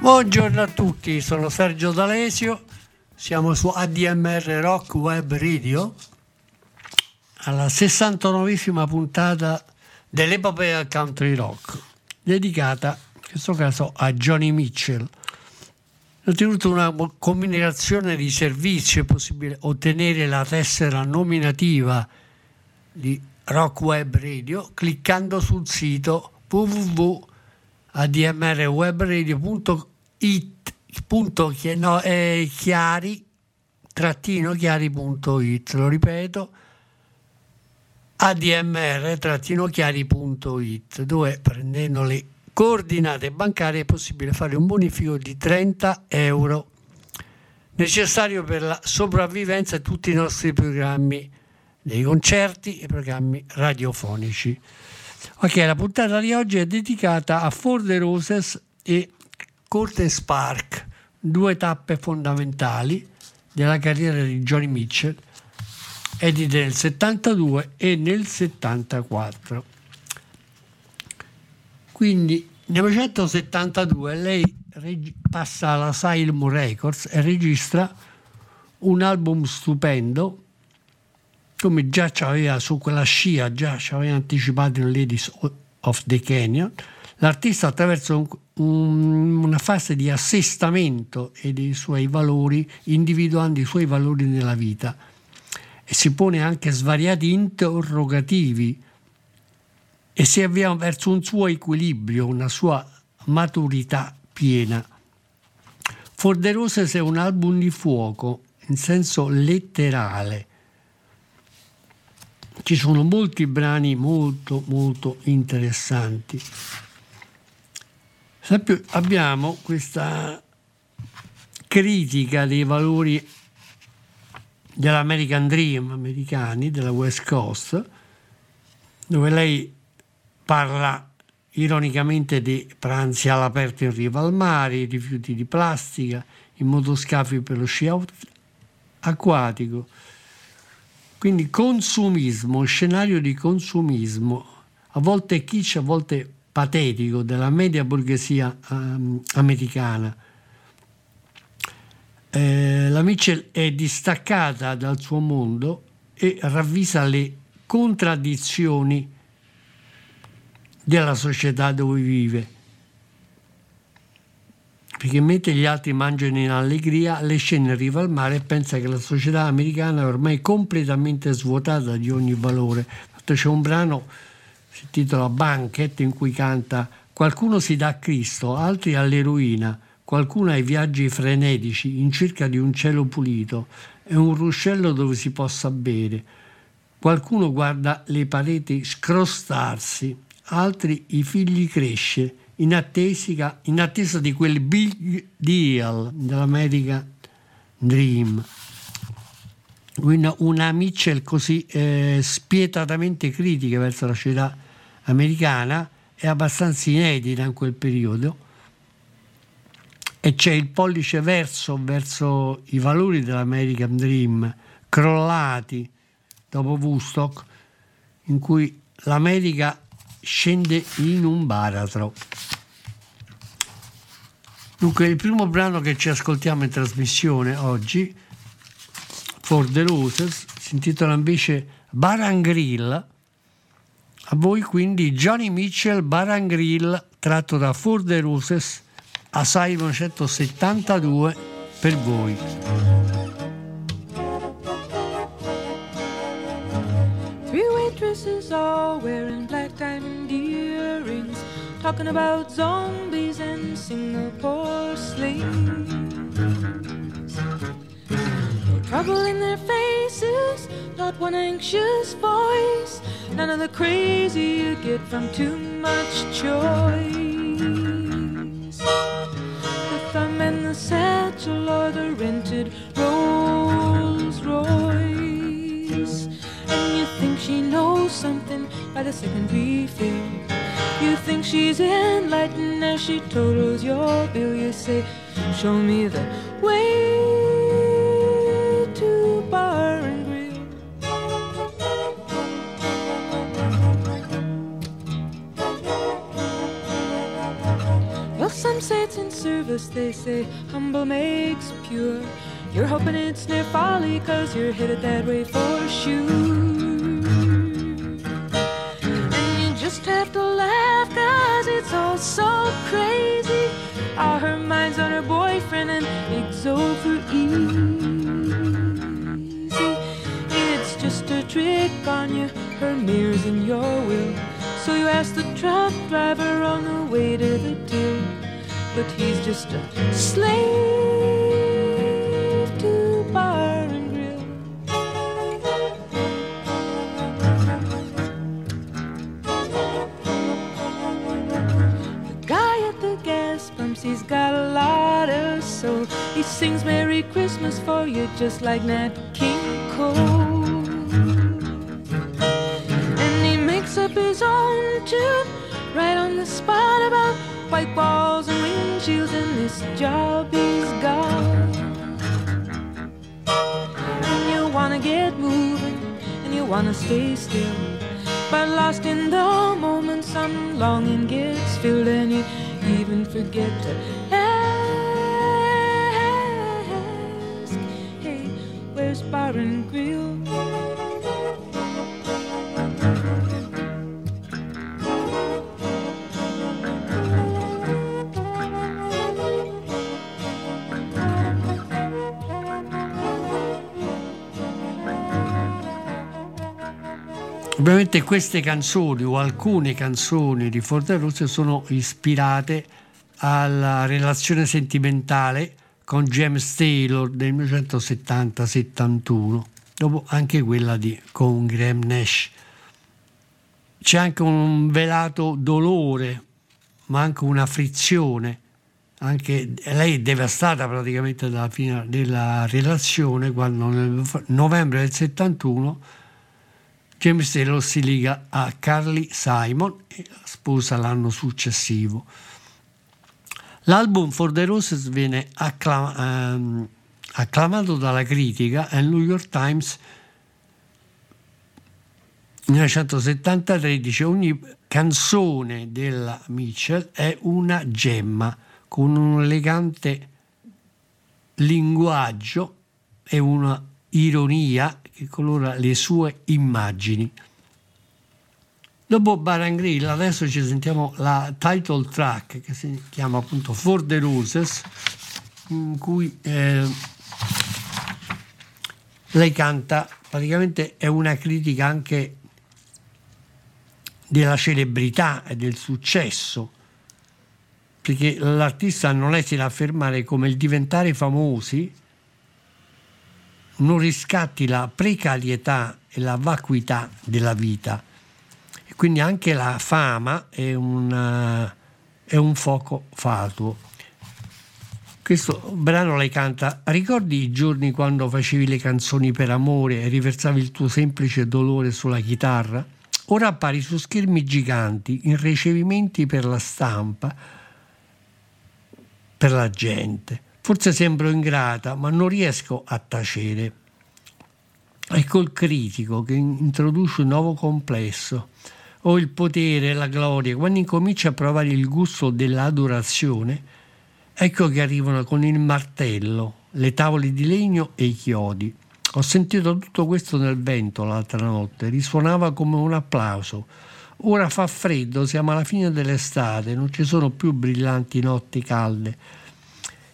Buongiorno a tutti, sono Sergio D'Alesio, siamo su ADMR Rock Web Radio alla 69esima puntata dell'epopea country rock, dedicata in questo caso a Johnny Mitchell. Ho tenuto una comunicazione di servizio, è possibile ottenere la tessera nominativa di Rock Web Radio cliccando sul sito www.admrwebradio.it punto no, eh, chiari trattino chiari.it lo ripeto. Admr trattino chiari.it dove prendendo le coordinate bancarie è possibile fare un bonifico di 30 euro. Necessario per la sopravvivenza di tutti i nostri programmi dei concerti e programmi radiofonici. Ok, la puntata di oggi è dedicata a For the Roses e Curtis Park, due tappe fondamentali della carriera di Johnny Mitchell, edite nel 72 e nel 74. Quindi nel 1972 lei reg- passa alla Asylum Records e registra un album stupendo come già c'aveva su quella scia, già ci aveva anticipato in Ladies of the Canyon, l'artista attraverso un- una fase di assestamento e dei suoi valori, individuando i suoi valori nella vita e si pone anche svariati interrogativi e si avvia verso un suo equilibrio, una sua maturità piena. For the Roses è un album di fuoco in senso letterale. Ci sono molti brani molto molto interessanti. Esempio, abbiamo questa critica dei valori dell'American Dream americani, della West Coast, dove lei parla ironicamente di pranzi all'aperto in riva al mare, rifiuti di plastica, i motoscafi per lo sci acquatico. Quindi consumismo, scenario di consumismo, a volte kitsch, a volte patetico, della media borghesia ehm, americana. Eh, la Mitchell è distaccata dal suo mondo e ravvisa le contraddizioni della società dove vive. Perché mentre gli altri mangiano in allegria, lei scende in riva al mare e pensa che la società americana è ormai completamente svuotata di ogni valore. C'è un brano, si intitola Banquet, in cui canta qualcuno si dà a Cristo, altri all'eroina, qualcuno ai viaggi frenetici in cerca di un cielo pulito e un ruscello dove si possa bere. Qualcuno guarda le pareti scrostarsi, altri i figli cresce in, attesica- in attesa di quel big deal dell'America Dream. Una, una Mitchell così eh, spietatamente critica verso la società americana è abbastanza inedita in quel periodo e c'è il pollice verso verso i valori dell'American Dream crollati dopo Woodstock in cui l'America scende in un baratro. Dunque il primo brano che ci ascoltiamo in trasmissione oggi, For the Roses, si intitola invece Bar Grill. A voi quindi Johnny Mitchell Bar Grill tratto da For the Roses Assai 1972 per voi. Three waitresses all wearing black diamond earrings, talking about zombies and Singapore slings. No trouble in their faces, not one anxious voice, none of the crazy you get from too much choice. the thumb and the satchel or the rented Rolls Royce. And you think she knows something by the second refill. You think she's enlightened as she totals your bill. You say, Show me the way. Some say it's in service, they say humble makes pure. You're hoping it's near folly, cause you're headed that way for sure. And you just have to laugh, cause it's all so crazy. All her mind's on her boyfriend, and it's over easy. It's just a trick on you, her mirror's in your will. So you ask the truck driver on the way to the till but he's just a slave to bar and grill. The guy at the gas pumps, he's got a lot of soul. He sings Merry Christmas for you just like Nat King Cole. And he makes up his own tune right on the spot about white walls and windshields, and this job he's got. And you wanna get moving, and you wanna stay still. But lost in the moment, some longing gets filled, and you even forget to ask, Hey, where's Bar and Grill? Ovviamente queste canzoni o alcune canzoni di Forte Rosse sono ispirate alla relazione sentimentale con James Taylor del 1970-71, dopo anche quella di, con Graham Nash. C'è anche un velato dolore, ma anche una frizione. Anche lei è devastata praticamente dalla fine della relazione quando nel novembre del 71 James Taylor si liga a Carly Simon e la sposa l'anno successivo. L'album For the Roses viene acclam- ehm, acclamato dalla critica e il New York Times nel 1973 dice ogni canzone della Mitchell è una gemma con un elegante linguaggio e una ironia che colora le sue immagini. Dopo Barangril adesso ci sentiamo la title track che si chiama appunto For the Roses in cui eh, lei canta, praticamente è una critica anche della celebrità e del successo, perché l'artista non esita a affermare come il diventare famosi non riscatti la precarietà e la vacuità della vita. E quindi anche la fama è, una, è un fuoco fatuo. Questo brano lei canta, ricordi i giorni quando facevi le canzoni per amore e riversavi il tuo semplice dolore sulla chitarra? Ora appari su schermi giganti, in ricevimenti per la stampa, per la gente. Forse sembro ingrata, ma non riesco a tacere. Ecco il critico che introduce un nuovo complesso. O il potere, la gloria, quando incomincia a provare il gusto dell'adorazione, ecco che arrivano con il martello, le tavole di legno e i chiodi. Ho sentito tutto questo nel vento l'altra notte, risuonava come un applauso. Ora fa freddo, siamo alla fine dell'estate, non ci sono più brillanti notti calde.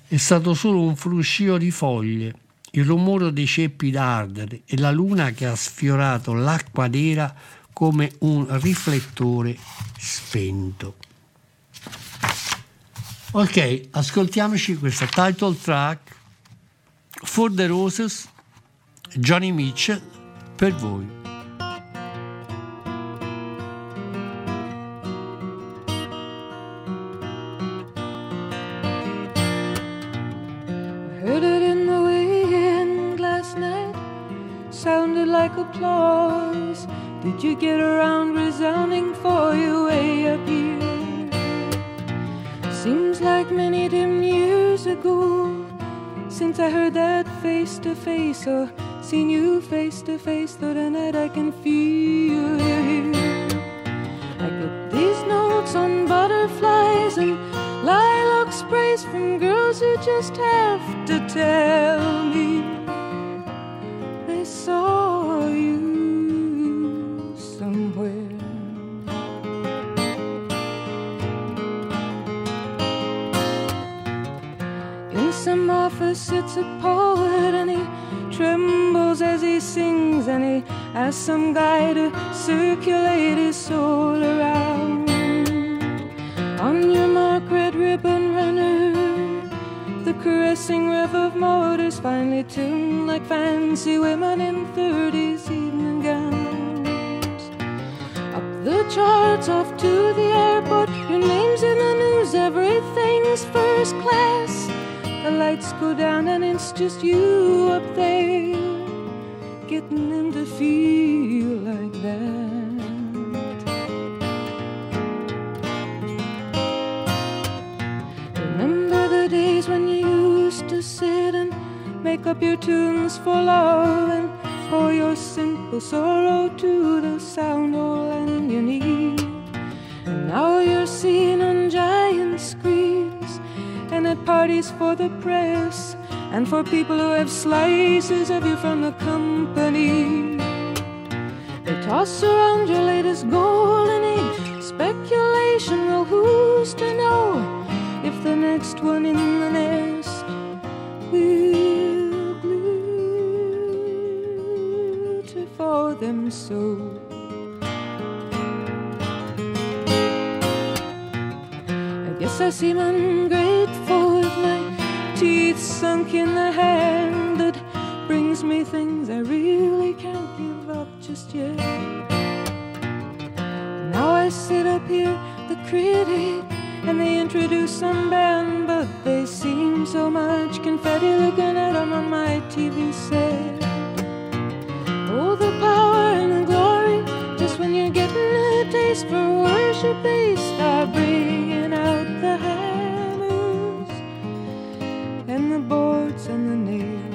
È stato solo un fruscio di foglie, il rumore dei ceppi d'ardere e la luna che ha sfiorato l'acqua nera come un riflettore spento. Ok, ascoltiamoci questa title track For the Roses, Johnny Mitchell, per voi. You get around resounding for you way up here? Seems like many dim years ago since I heard that face to face or seen you face to face. Though tonight I can feel you here. I get these notes on butterflies and lilac sprays from girls who just have to tell me some sits a poet and he trembles as he sings and he asks some guy to circulate his soul around. On your mark, red ribbon runner, the caressing rev of motors finely tuned like fancy women in 30s evening gowns. Up the charts, off to the airport, your name's in the news, everything's first class. The lights go down and it's just you up there, getting them to feel like that. Remember the days when you used to sit and make up your tunes for love and pour your simple sorrow to the sound all on your knee. And now you're seen on and at parties for the press and for people who have slices of you from the company. They toss around your latest golden age speculation. Well, who's to know if the next one in the nest will glitter for them so? I guess I seem ungrateful teeth sunk in the hand that brings me things I really can't give up just yet. Now I sit up here, the critic, and they introduce some band, but they seem so much confetti looking at 'em on my TV set. Oh, the power and the glory, just when you're getting a taste for worship, they start bringing out the the boards and the nails.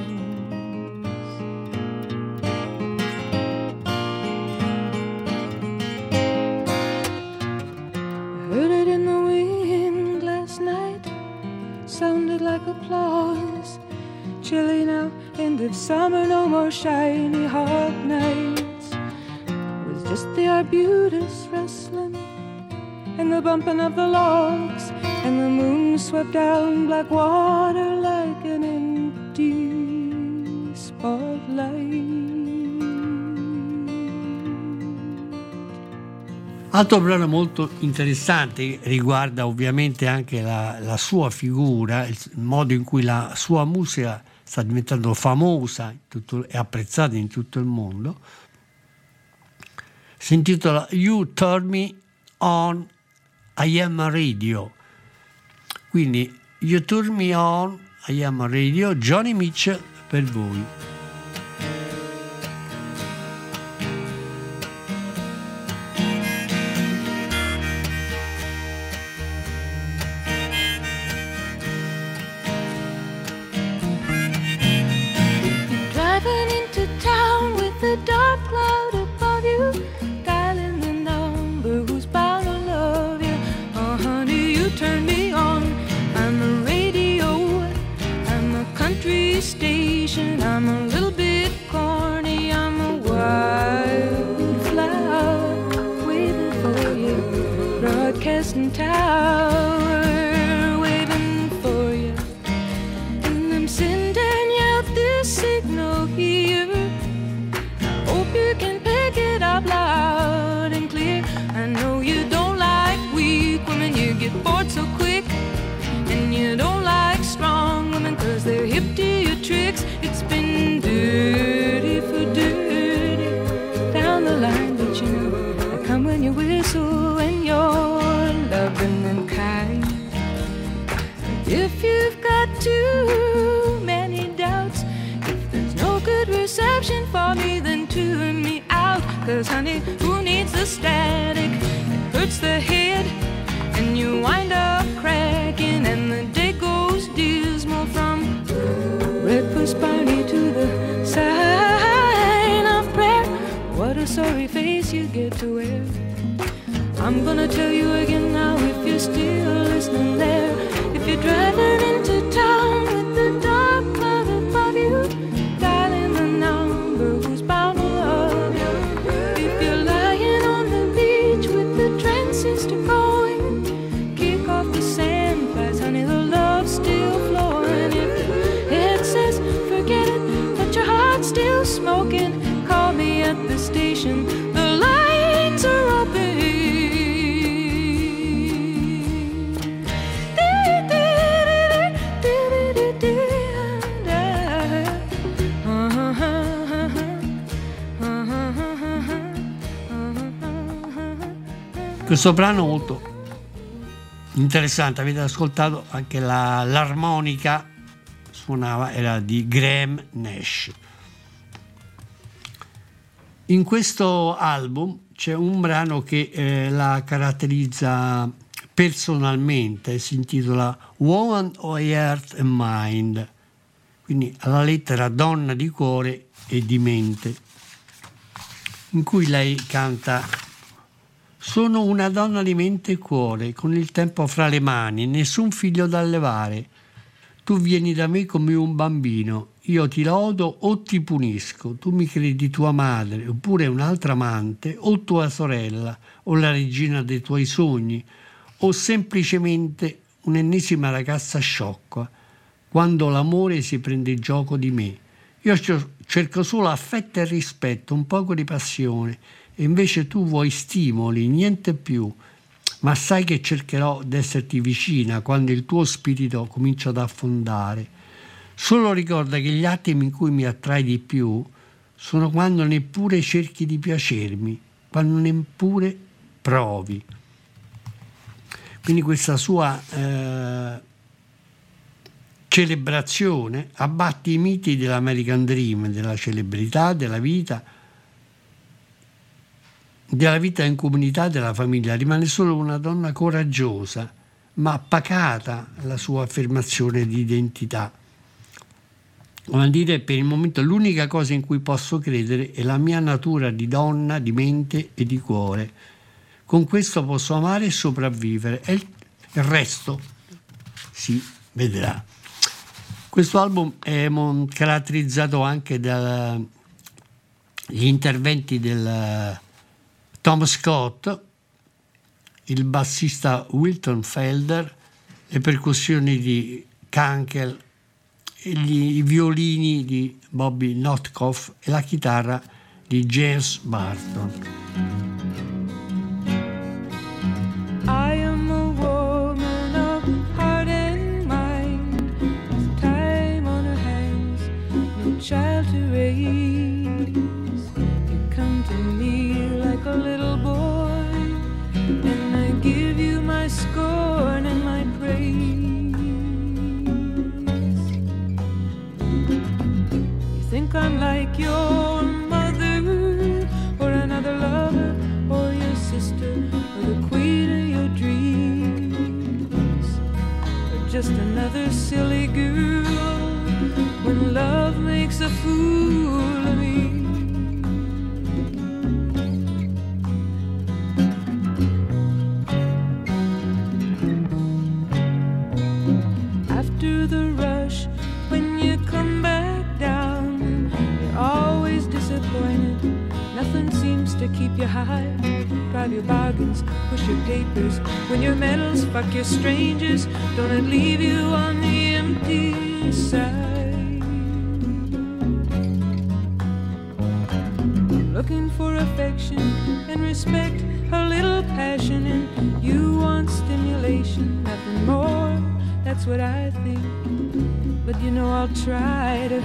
Heard it in the wind last night, sounded like applause. Chilly now, end of summer, no more shiny hot nights. It was just the arbutus rustling and the bumping of the logs, and the moon swept down black water like an empty spotlight. Altro brano molto interessante riguarda ovviamente anche la, la sua figura, il modo in cui la sua musica sta diventando famosa e apprezzata in tutto il mondo. Si intitola You Turn Me On I Am a Radio. Quindi You Turn Me On I Am Radio, Johnny Mitchell per voi. Whistle and you're loving and kind. If you've got too many doubts, if there's no good reception for me, then tune me out. Cause honey, who needs the static? It hurts the head, and you wind up cracking, and the day goes dismal from breakfast party to the sign of prayer. What a sorry face you get to wear. I'm gonna tell you again now if you're still listening there. If you're Questo brano molto interessante, avete ascoltato anche la- l'armonica, suonava, era di Graham Nash. In questo album c'è un brano che eh, la caratterizza personalmente, si intitola Woman of Heart and Mind, quindi alla lettera donna di cuore e di mente, in cui lei canta sono una donna di mente e cuore, con il tempo fra le mani, nessun figlio da allevare. Tu vieni da me come un bambino, io ti lodo o ti punisco, tu mi credi tua madre, oppure un'altra amante, o tua sorella, o la regina dei tuoi sogni, o semplicemente un'ennesima ragazza sciocca, quando l'amore si prende gioco di me. Io cer- cerco solo affetto e rispetto, un poco di passione, invece tu vuoi stimoli, niente più. Ma sai che cercherò d'esserti vicina quando il tuo spirito comincia ad affondare. Solo ricorda che gli attimi in cui mi attrai di più sono quando neppure cerchi di piacermi, quando neppure provi. Quindi questa sua eh, celebrazione abbatti i miti dell'American Dream, della celebrità, della vita, della vita in comunità della famiglia. Rimane solo una donna coraggiosa, ma pacata la sua affermazione di identità. Come dire, per il momento l'unica cosa in cui posso credere è la mia natura di donna, di mente e di cuore. Con questo posso amare e sopravvivere e il resto si vedrà. Questo album è caratterizzato anche dagli interventi del Tom Scott, il bassista Wilton Felder, le percussioni di Kankel, i violini di Bobby Notkoff e la chitarra di James Barton. Strangers. Don't it leave you on the empty side? For affection and respect, a little passion, and you want stimulation, nothing more. That's what I think. But you know, I'll try to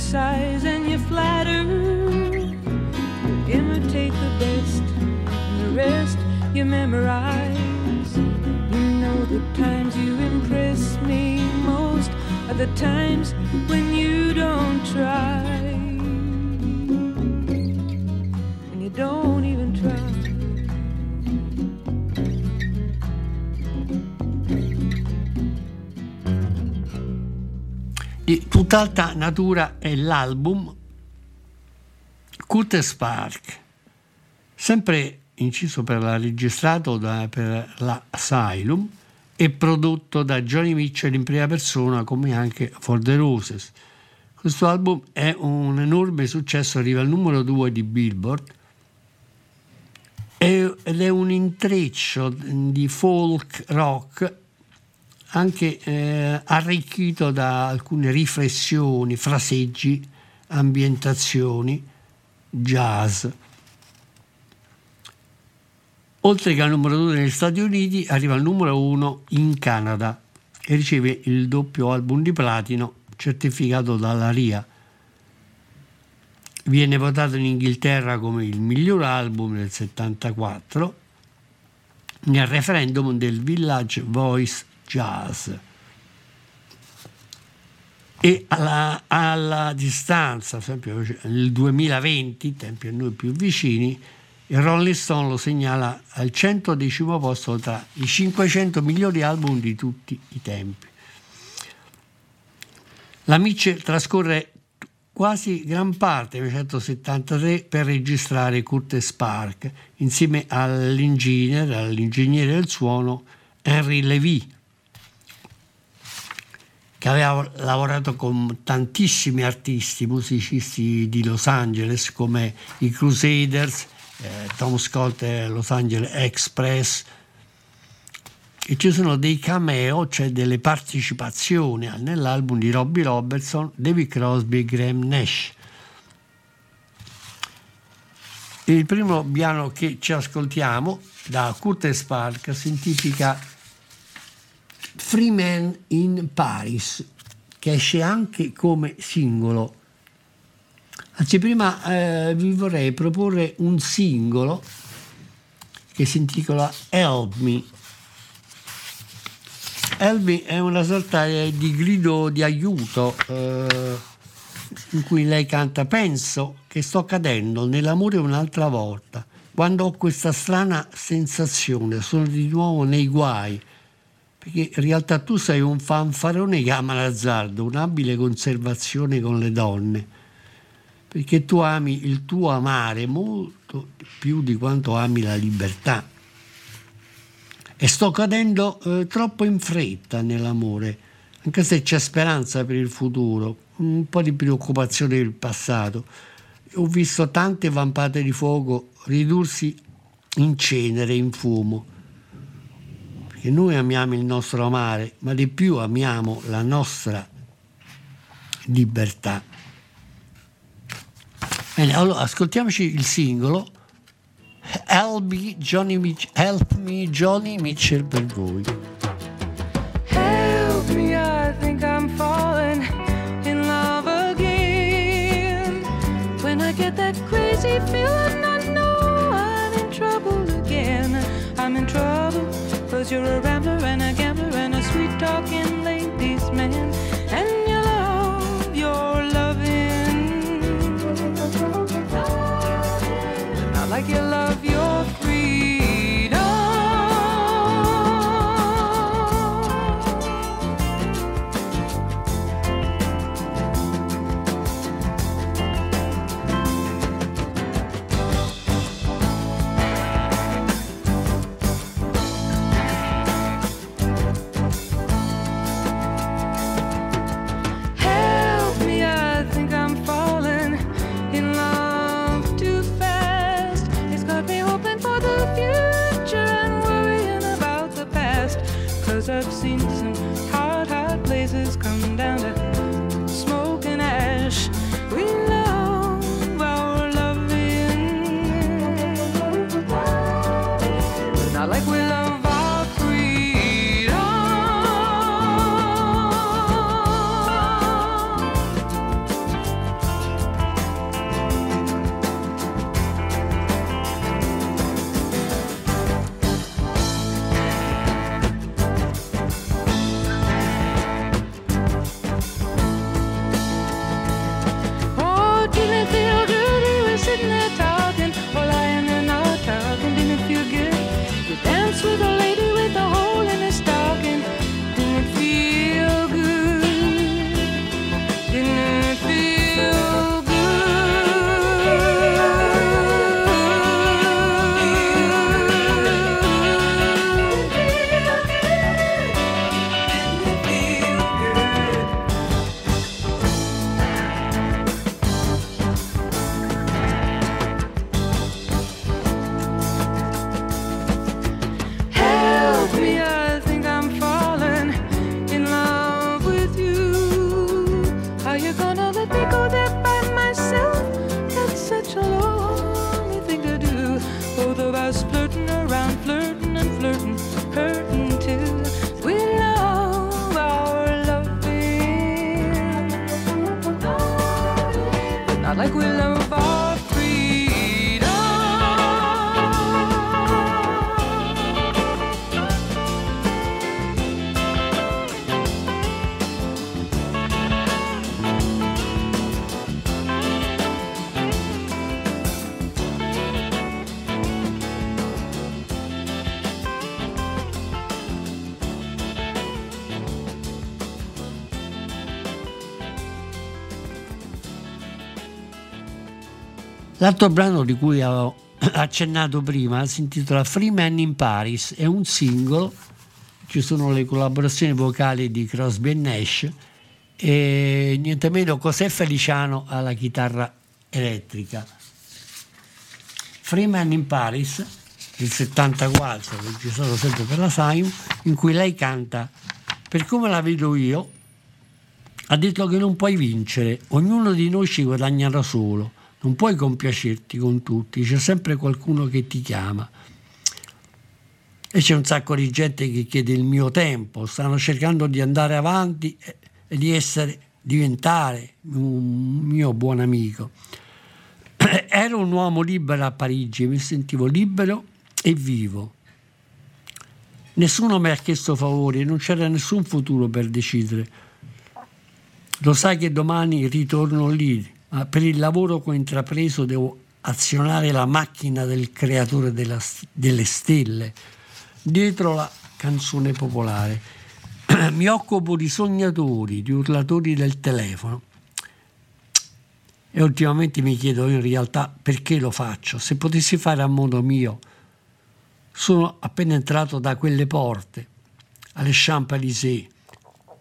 criticize and you flatter, you imitate the best, and the rest you memorize. You know the times you impress me most are the times when you don't try. When you don't Di tutt'altra natura è l'album Curtis Park, sempre inciso per la registrato da, per la Asylum e prodotto da Johnny Mitchell in prima persona come anche For the Roses. Questo album è un enorme successo, arriva al numero 2 di Billboard ed è un intreccio di folk rock anche eh, arricchito da alcune riflessioni, fraseggi, ambientazioni, jazz. Oltre che al numero 2 negli Stati Uniti, arriva al numero 1 in Canada e riceve il doppio album di platino certificato dalla RIA. Viene votato in Inghilterra come il miglior album del 74 nel referendum del Village Voice Jazz. E alla, alla distanza, ad esempio nel 2020, tempi a noi più vicini, il Rolling Stone lo segnala al 110 posto tra i 500 migliori album di tutti i tempi. La Mitchell trascorre quasi gran parte del 1973 per registrare Curtis Park insieme all'ingegnere, all'ingegnere del suono Henry Levy che aveva lavorato con tantissimi artisti, musicisti di Los Angeles come i Crusaders, eh, Tom Scott e Los Angeles Express. E ci sono dei cameo, cioè delle partecipazioni nell'album di Robbie Robertson, David Crosby e Graham Nash. Il primo piano che ci ascoltiamo da Curtis Park si intitola Free Man in Paris, che esce anche come singolo. Anzi, prima eh, vi vorrei proporre un singolo che si intitola Help Me. Help Me è una sorta di grido di aiuto eh, in cui lei canta Penso che sto cadendo nell'amore un'altra volta. Quando ho questa strana sensazione, sono di nuovo nei guai perché in realtà tu sei un fanfarone che ama l'azzardo, un'abile conservazione con le donne, perché tu ami il tuo amare molto più di quanto ami la libertà. E sto cadendo eh, troppo in fretta nell'amore, anche se c'è speranza per il futuro, un po' di preoccupazione del passato. Ho visto tante vampate di fuoco ridursi in cenere, in fumo che noi amiamo il nostro amare, ma di più amiamo la nostra libertà. Bene, allora ascoltiamoci il singolo Help Johnny, Help Me, Johnny Mitchell per voi. L'altro brano di cui avevo accennato prima si intitola Free Man in Paris, è un singolo, ci sono le collaborazioni vocali di Crosby e Nash e niente meno José Feliciano alla chitarra elettrica. Free Man in Paris, il 74, registrato sempre per la Simon, in cui lei canta Per come la vedo io, ha detto che non puoi vincere, ognuno di noi ci guadagna da solo, non puoi compiacerti con tutti, c'è sempre qualcuno che ti chiama. E c'è un sacco di gente che chiede il mio tempo, stanno cercando di andare avanti e, di essere, diventare un mio buon amico. Ero un uomo libero a Parigi, mi sentivo libero e vivo. Nessuno mi ha chiesto favori, non c'era nessun futuro per decidere. Lo sai che domani ritorno lì, ma per il lavoro che ho intrapreso devo azionare la macchina del creatore della- delle stelle dietro la canzone popolare. Mi occupo di sognatori, di urlatori del telefono. E ultimamente mi chiedo in realtà perché lo faccio. Se potessi fare a modo mio, sono appena entrato da quelle porte, alle Champs-Élysées,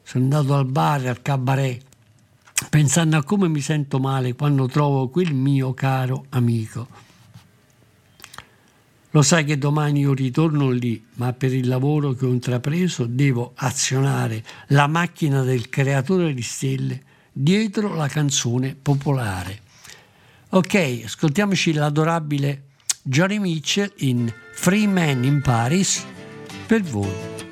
sono andato al bar, al cabaret, pensando a come mi sento male quando trovo quel mio caro amico. Lo sai che domani io ritorno lì, ma per il lavoro che ho intrapreso devo azionare la macchina del creatore di stelle dietro la canzone popolare. Ok, ascoltiamoci l'adorabile Johnny Mitchell in Free Man in Paris per voi.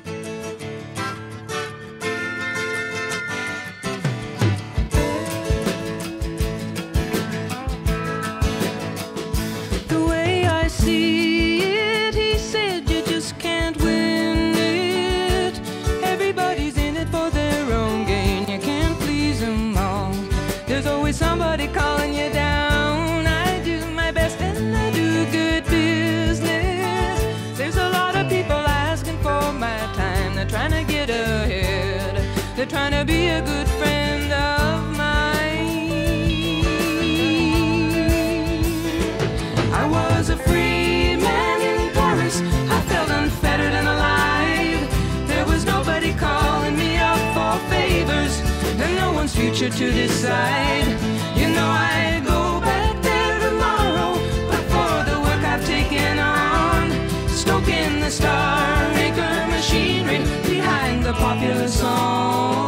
Be a good friend of mine. I was a free man in Paris. I felt unfettered and alive. There was nobody calling me up for favors, and no one's future to decide. You know I go back there tomorrow, but for the work I've taken on, stoking the star maker machinery behind the popular song.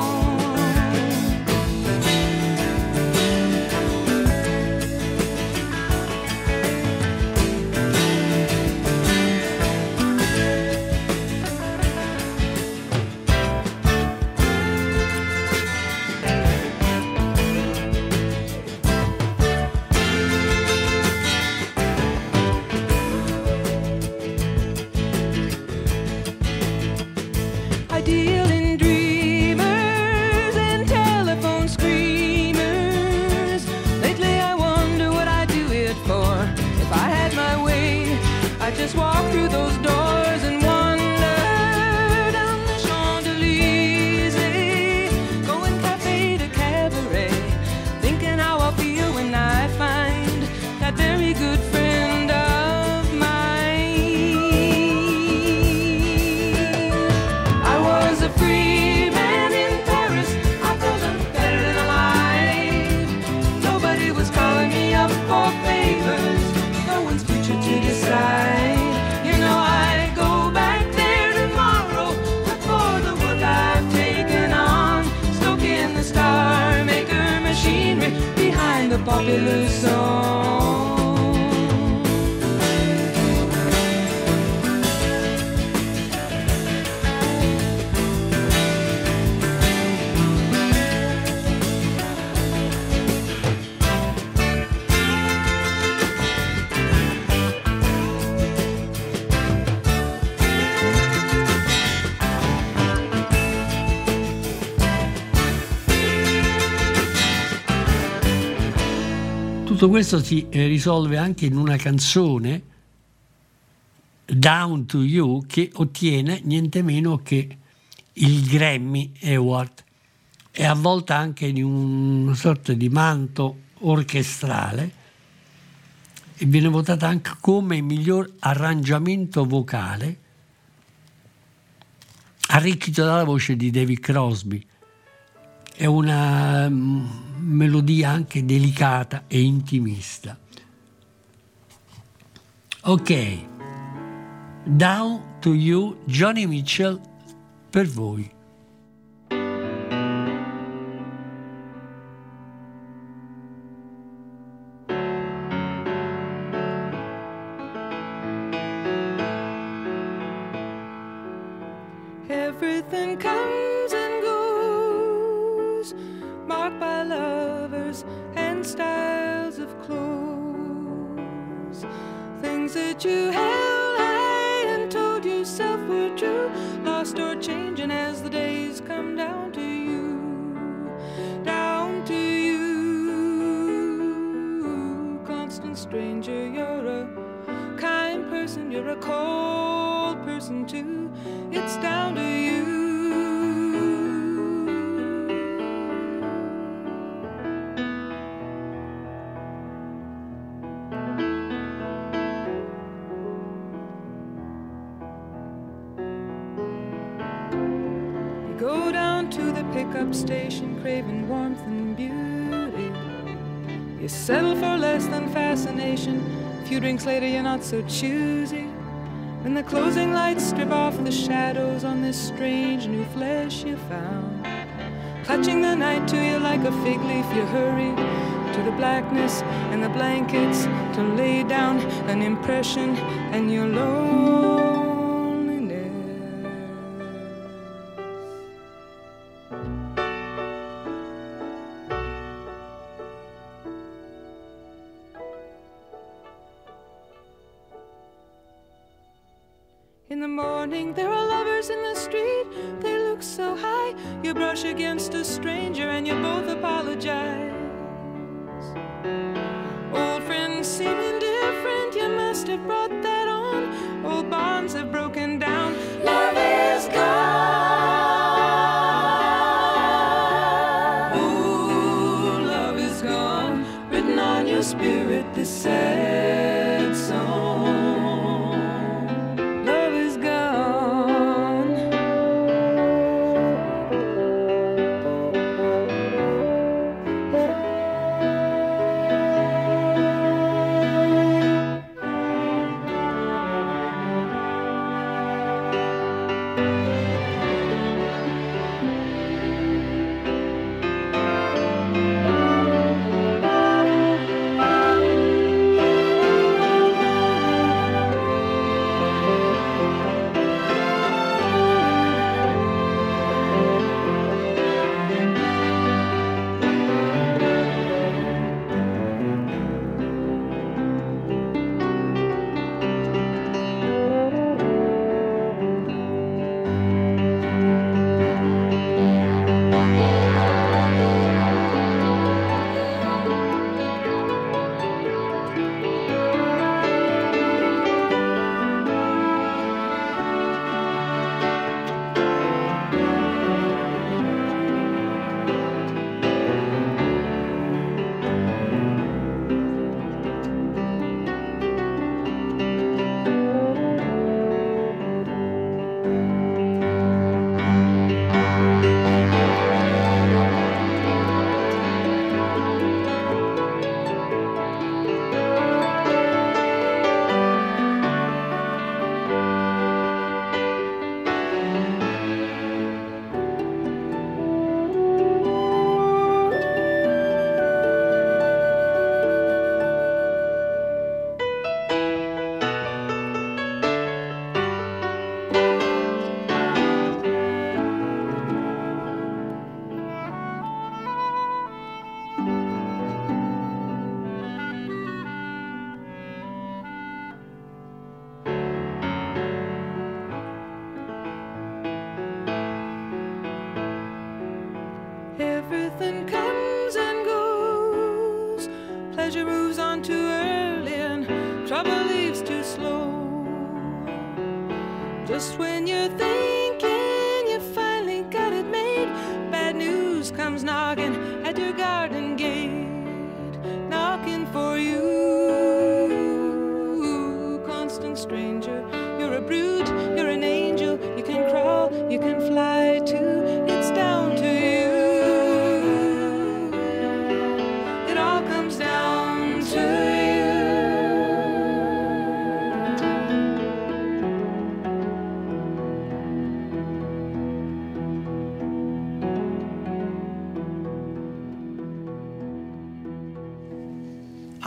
loose Tutto questo si eh, risolve anche in una canzone, Down to You, che ottiene niente meno che il Grammy Award e avvolta anche in una sorta di manto orchestrale e viene votata anche come miglior arrangiamento vocale arricchito dalla voce di David Crosby. È una mm, melodia anche delicata e intimista. Ok, Down to You, Johnny Mitchell, per voi. And styles of clothes. Things that you held high and told yourself were true, lost or changing as the days come down to you. Down to you, constant stranger, you're a kind person, you're a cold person too. It's down to. You station craving warmth and beauty. You settle for less than fascination. A few drinks later, you're not so choosy. When the closing lights strip off the shadows on this strange new flesh you found. Clutching the night to you like a fig leaf, you hurry to the blackness and the blankets to lay down an impression and your loneliness. Against a stranger and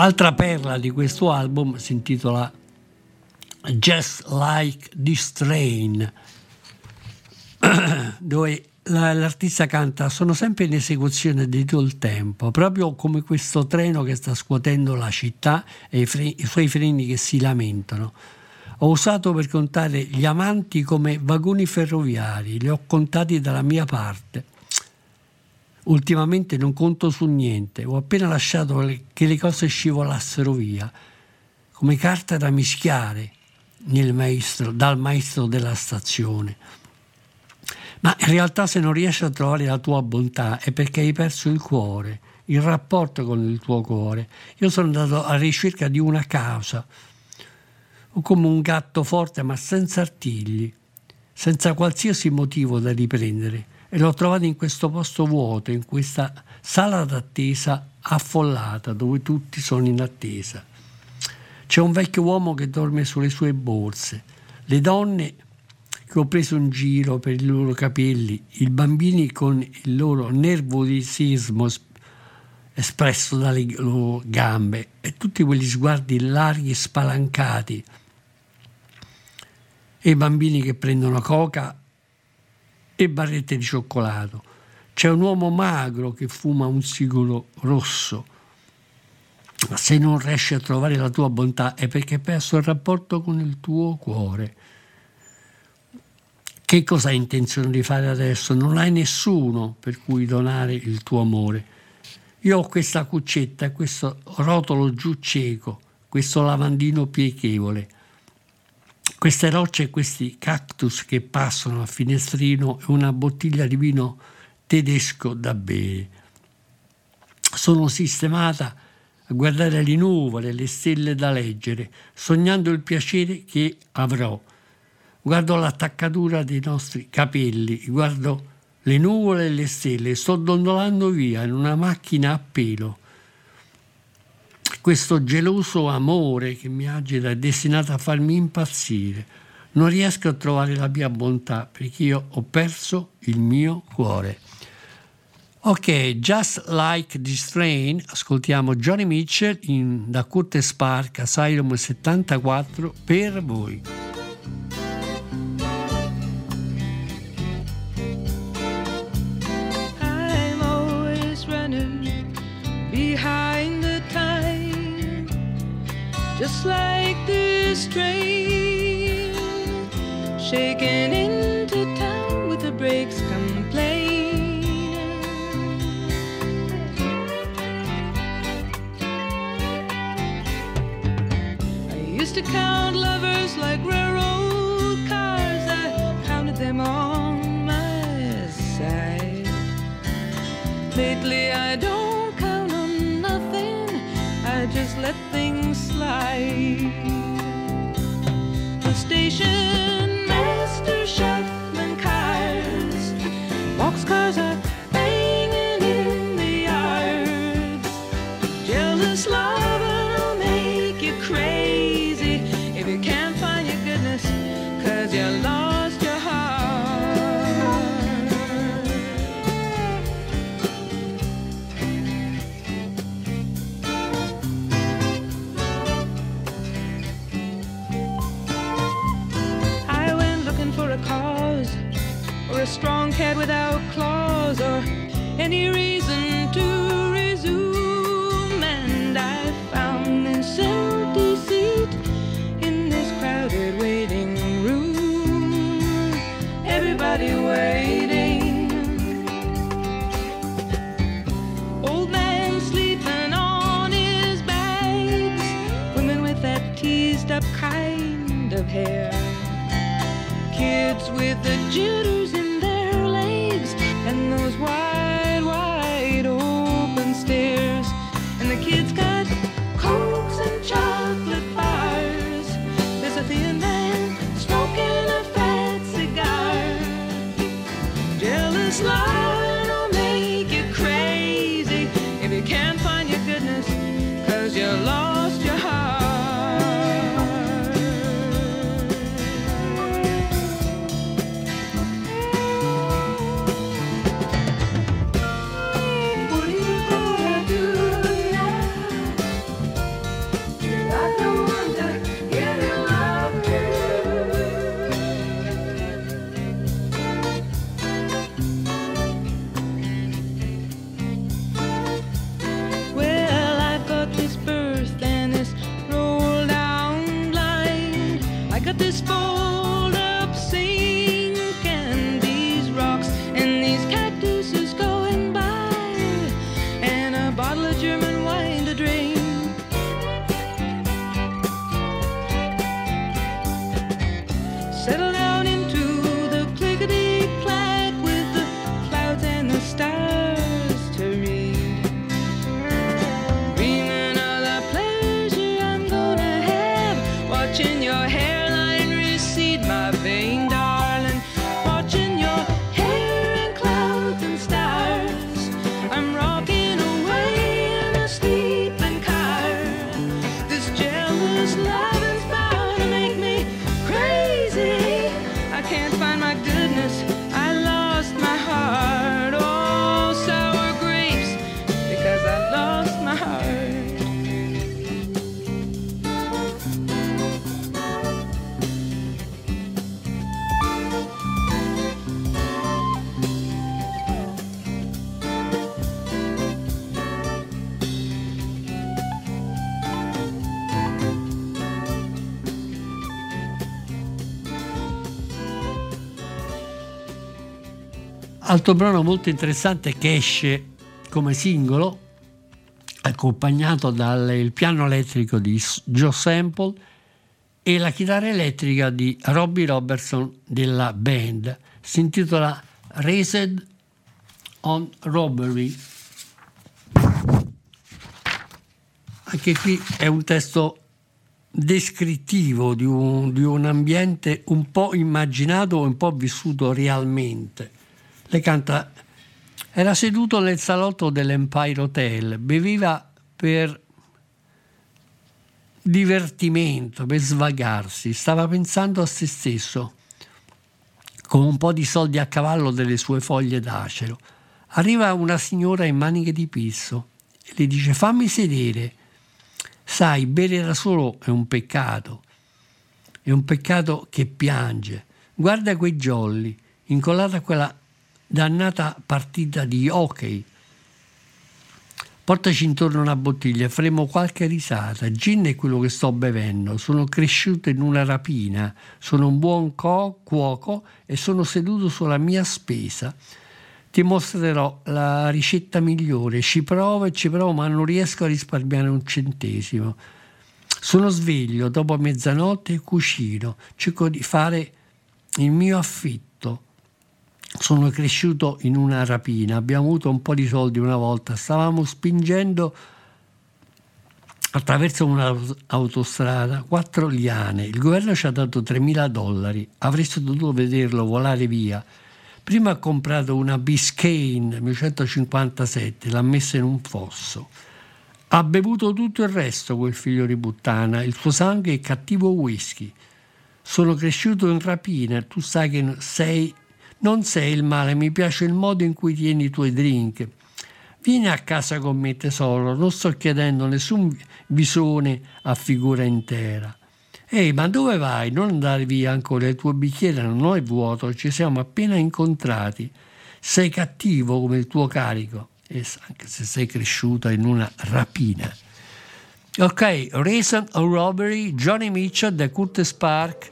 Altra perla di questo album si intitola Just Like This Train, dove la- l'artista canta sono sempre in esecuzione di tutto il tempo, proprio come questo treno che sta scuotendo la città e i, fre- i suoi freni che si lamentano. Ho usato per contare gli amanti come vagoni ferroviari, li ho contati dalla mia parte. Ultimamente non conto su niente, ho appena lasciato che le cose scivolassero via, come carta da mischiare maestro- dal maestro della stazione. Ma in realtà se non riesci a trovare la tua bontà è perché hai perso il cuore, il rapporto con il tuo cuore. Io sono andato alla ricerca di una causa, o come un gatto forte ma senza artigli, senza qualsiasi motivo da riprendere. E l'ho trovato in questo posto vuoto, in questa sala d'attesa affollata, dove tutti sono in attesa. C'è un vecchio uomo che dorme sulle sue borse, le donne che ho preso in giro per i loro capelli, i bambini con il loro nervosismo es- espresso dalle loro gambe e tutti quegli sguardi larghi spalancati e i bambini che prendono coca e barrette di cioccolato. C'è un uomo magro che fuma un sigaro rosso. Se non riesci a trovare la tua bontà è perché hai perso il rapporto con il tuo cuore. Che cosa hai intenzione di fare adesso? Non hai nessuno per cui donare il tuo amore. Io ho questa cuccetta, questo rotolo giù cieco, questo lavandino pieghevole, queste rocce e questi cactus che passano a finestrino e una bottiglia di vino tedesco da bere. Sono sistemata a guardare le nuvole, le stelle da leggere, sognando il piacere che avrò. Guardo l'attaccatura dei nostri capelli, guardo le nuvole e le stelle, sto dondolando via in una macchina a pelo. Questo geloso amore che mi agita è destinato a farmi impazzire. Non riesco a trovare la mia bontà perché io ho perso il mio cuore. Ok, Just Like This Train, ascoltiamo Johnny Mitchell in, da Curtis Park, Asylum 74, per voi. Like this train, shaking into town with the brakes complaining. I used to count lovers like railroad cars. I counted them on my side. Lately, I don't light. The station master shouted. Messed up kind of hair. Kids with a jitters can't Altro brano molto interessante che esce come singolo, accompagnato dal piano elettrico di Joe Sample e la chitarra elettrica di Robbie Robertson della band. Si intitola Raised on Robbery. Anche qui è un testo descrittivo di un, di un ambiente un po' immaginato un po' vissuto realmente. Lei canta, era seduto nel salotto dell'Empire Hotel, beveva per divertimento, per svagarsi, stava pensando a se stesso, con un po' di soldi a cavallo delle sue foglie d'acero. Arriva una signora in maniche di pisso e le dice fammi sedere. Sai, bere da solo è un peccato, è un peccato che piange. Guarda quei jolly, incollata a quella dannata partita di hockey. Portaci intorno una bottiglia, faremo qualche risata. Gin è quello che sto bevendo. Sono cresciuto in una rapina, sono un buon co- cuoco e sono seduto sulla mia spesa. Ti mostrerò la ricetta migliore. Ci provo e ci provo, ma non riesco a risparmiare un centesimo. Sono sveglio dopo mezzanotte e cucino. Cerco di fare il mio affitto. Sono cresciuto in una rapina. Abbiamo avuto un po' di soldi una volta. Stavamo spingendo attraverso un'autostrada quattro liane. Il governo ci ha dato 3.000 dollari. Avreste dovuto vederlo volare via. Prima ha comprato una Biscayne 1957, l'ha messa in un fosso. Ha bevuto tutto il resto quel figlio di puttana, il suo sangue è cattivo whisky. Sono cresciuto in rapina, tu sai che sei, non sei il male, mi piace il modo in cui tieni i tuoi drink. Vieni a casa con me tesoro, non sto chiedendo nessun visone a figura intera. Ehi, ma dove vai? Non andare via ancora, il tuo bicchiere non è vuoto, ci siamo appena incontrati. Sei cattivo come il tuo carico, e anche se sei cresciuta in una rapina. Ok, of Robbery, Johnny Mitchell da Curtis Park,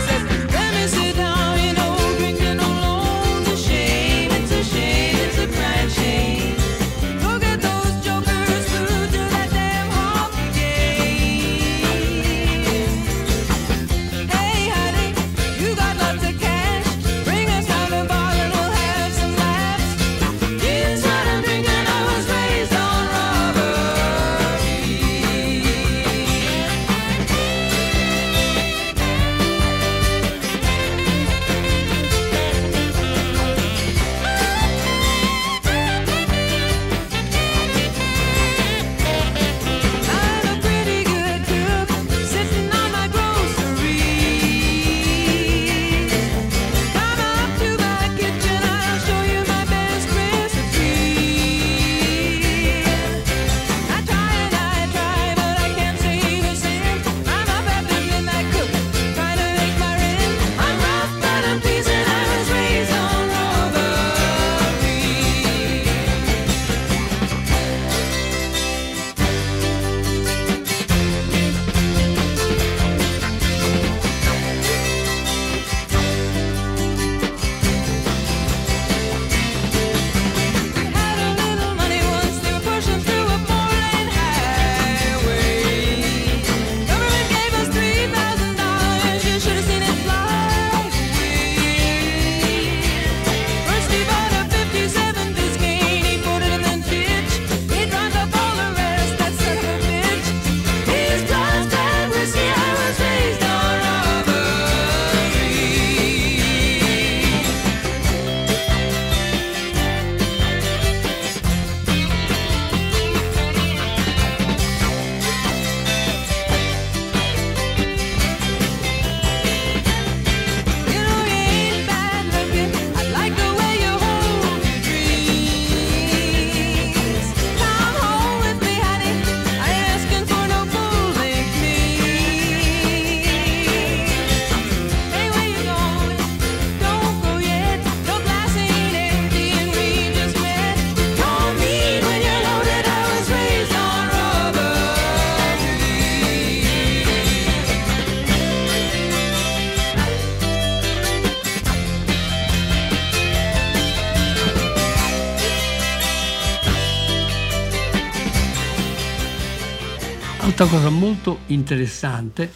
Questa cosa molto interessante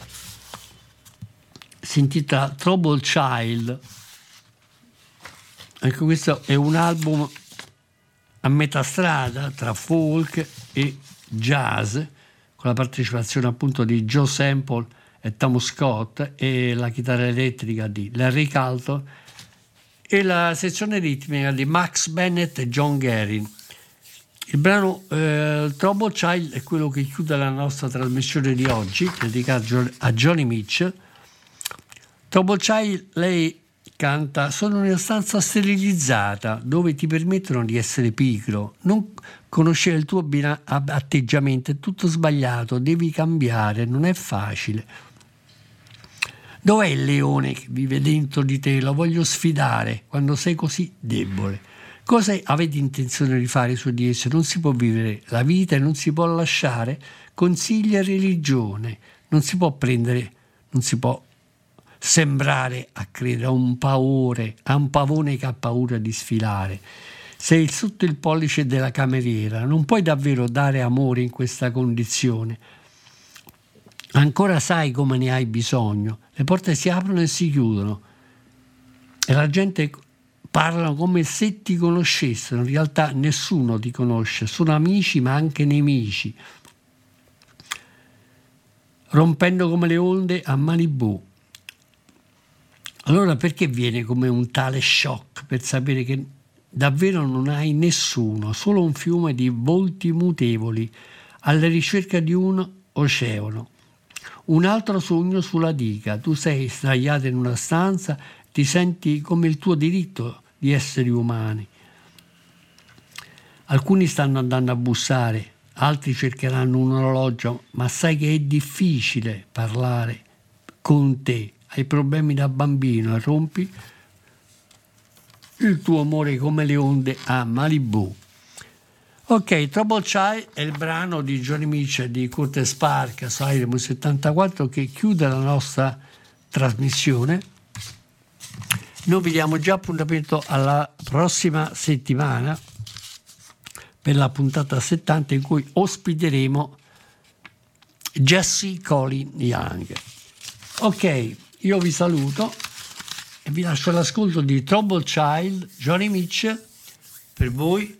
si intitola Trouble Child. Anche questo è un album a metà strada tra folk e jazz, con la partecipazione appunto di Joe Sample e Tom Scott e la chitarra elettrica di Larry Carlton e la sezione ritmica di Max Bennett e John Guerin. Il brano eh, Trouble Child è quello che chiude la nostra trasmissione di oggi, dedicato a Johnny Mitchell. Trouble Child, lei canta Sono in una stanza sterilizzata dove ti permettono di essere pigro. Non conoscere il tuo atteggiamento è tutto sbagliato, devi cambiare, non è facile. Dov'è il leone che vive dentro di te? Lo voglio sfidare quando sei così debole. Cosa avete intenzione di fare su di esso? Non si può vivere la vita e non si può lasciare consigli e religione, non si può prendere, non si può sembrare a credere a un paure, a un pavone che ha paura di sfilare. Sei sotto il pollice della cameriera, non puoi davvero dare amore in questa condizione. Ancora sai come ne hai bisogno. Le porte si aprono e si chiudono e la gente parlano come se ti conoscessero, in realtà nessuno ti conosce, sono amici ma anche nemici, rompendo come le onde a Malibu. Allora perché viene come un tale shock per sapere che davvero non hai nessuno, solo un fiume di volti mutevoli alla ricerca di un oceano? Un altro sogno sulla diga, tu sei sdraiato in una stanza, ti senti come il tuo diritto di esseri umani. Alcuni stanno andando a bussare, altri cercheranno un orologio, ma sai che è difficile parlare con te. Hai problemi da bambino e rompi il tuo amore come le onde a Malibu. Ok, Trouble Child è il brano di Johnny Mitchell di Curtis Park Iremo 74 che chiude la nostra trasmissione noi vi diamo già appuntamento alla prossima settimana per la puntata 70 in cui ospiteremo Jesse Colin Young. Ok, io vi saluto e vi lascio l'ascolto di Trouble Child, Johnny Mitchell, per voi.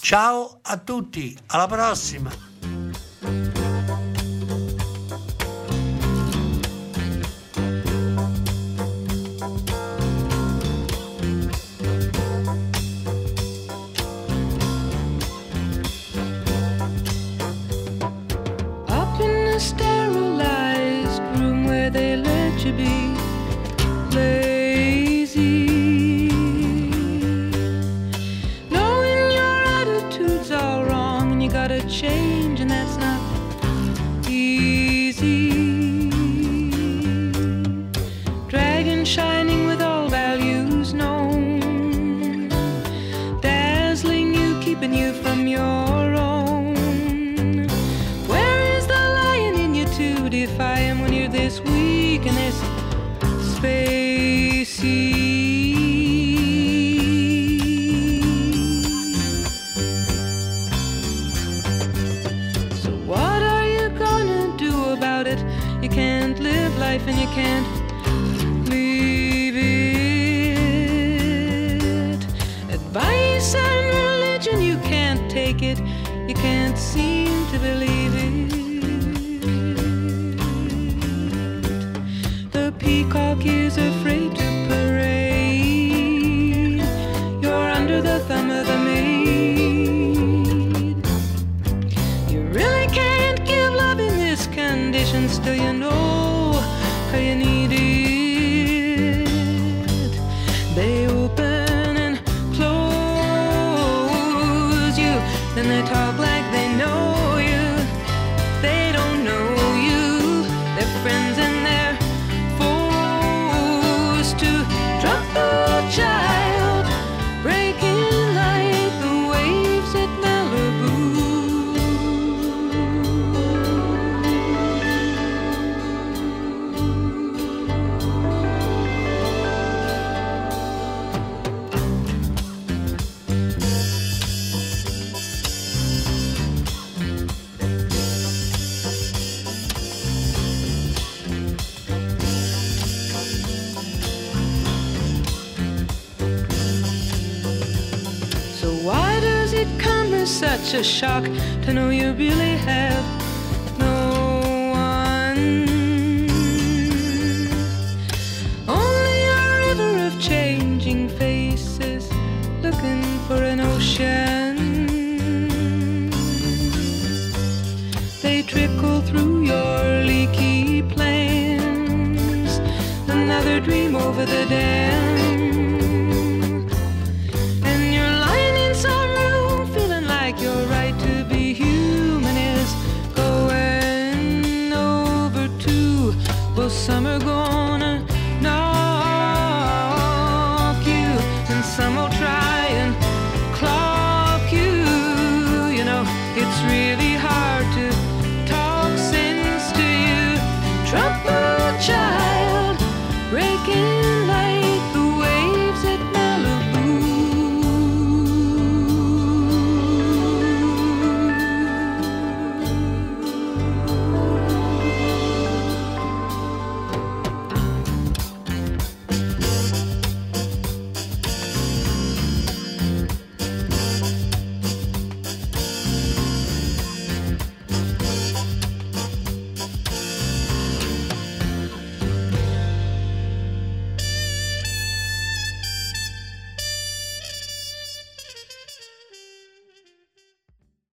Ciao a tutti, alla prossima! Such a shock to know you really have no one. Only a river of changing faces looking for an ocean. They trickle through your leaky plans. Another dream over the dam.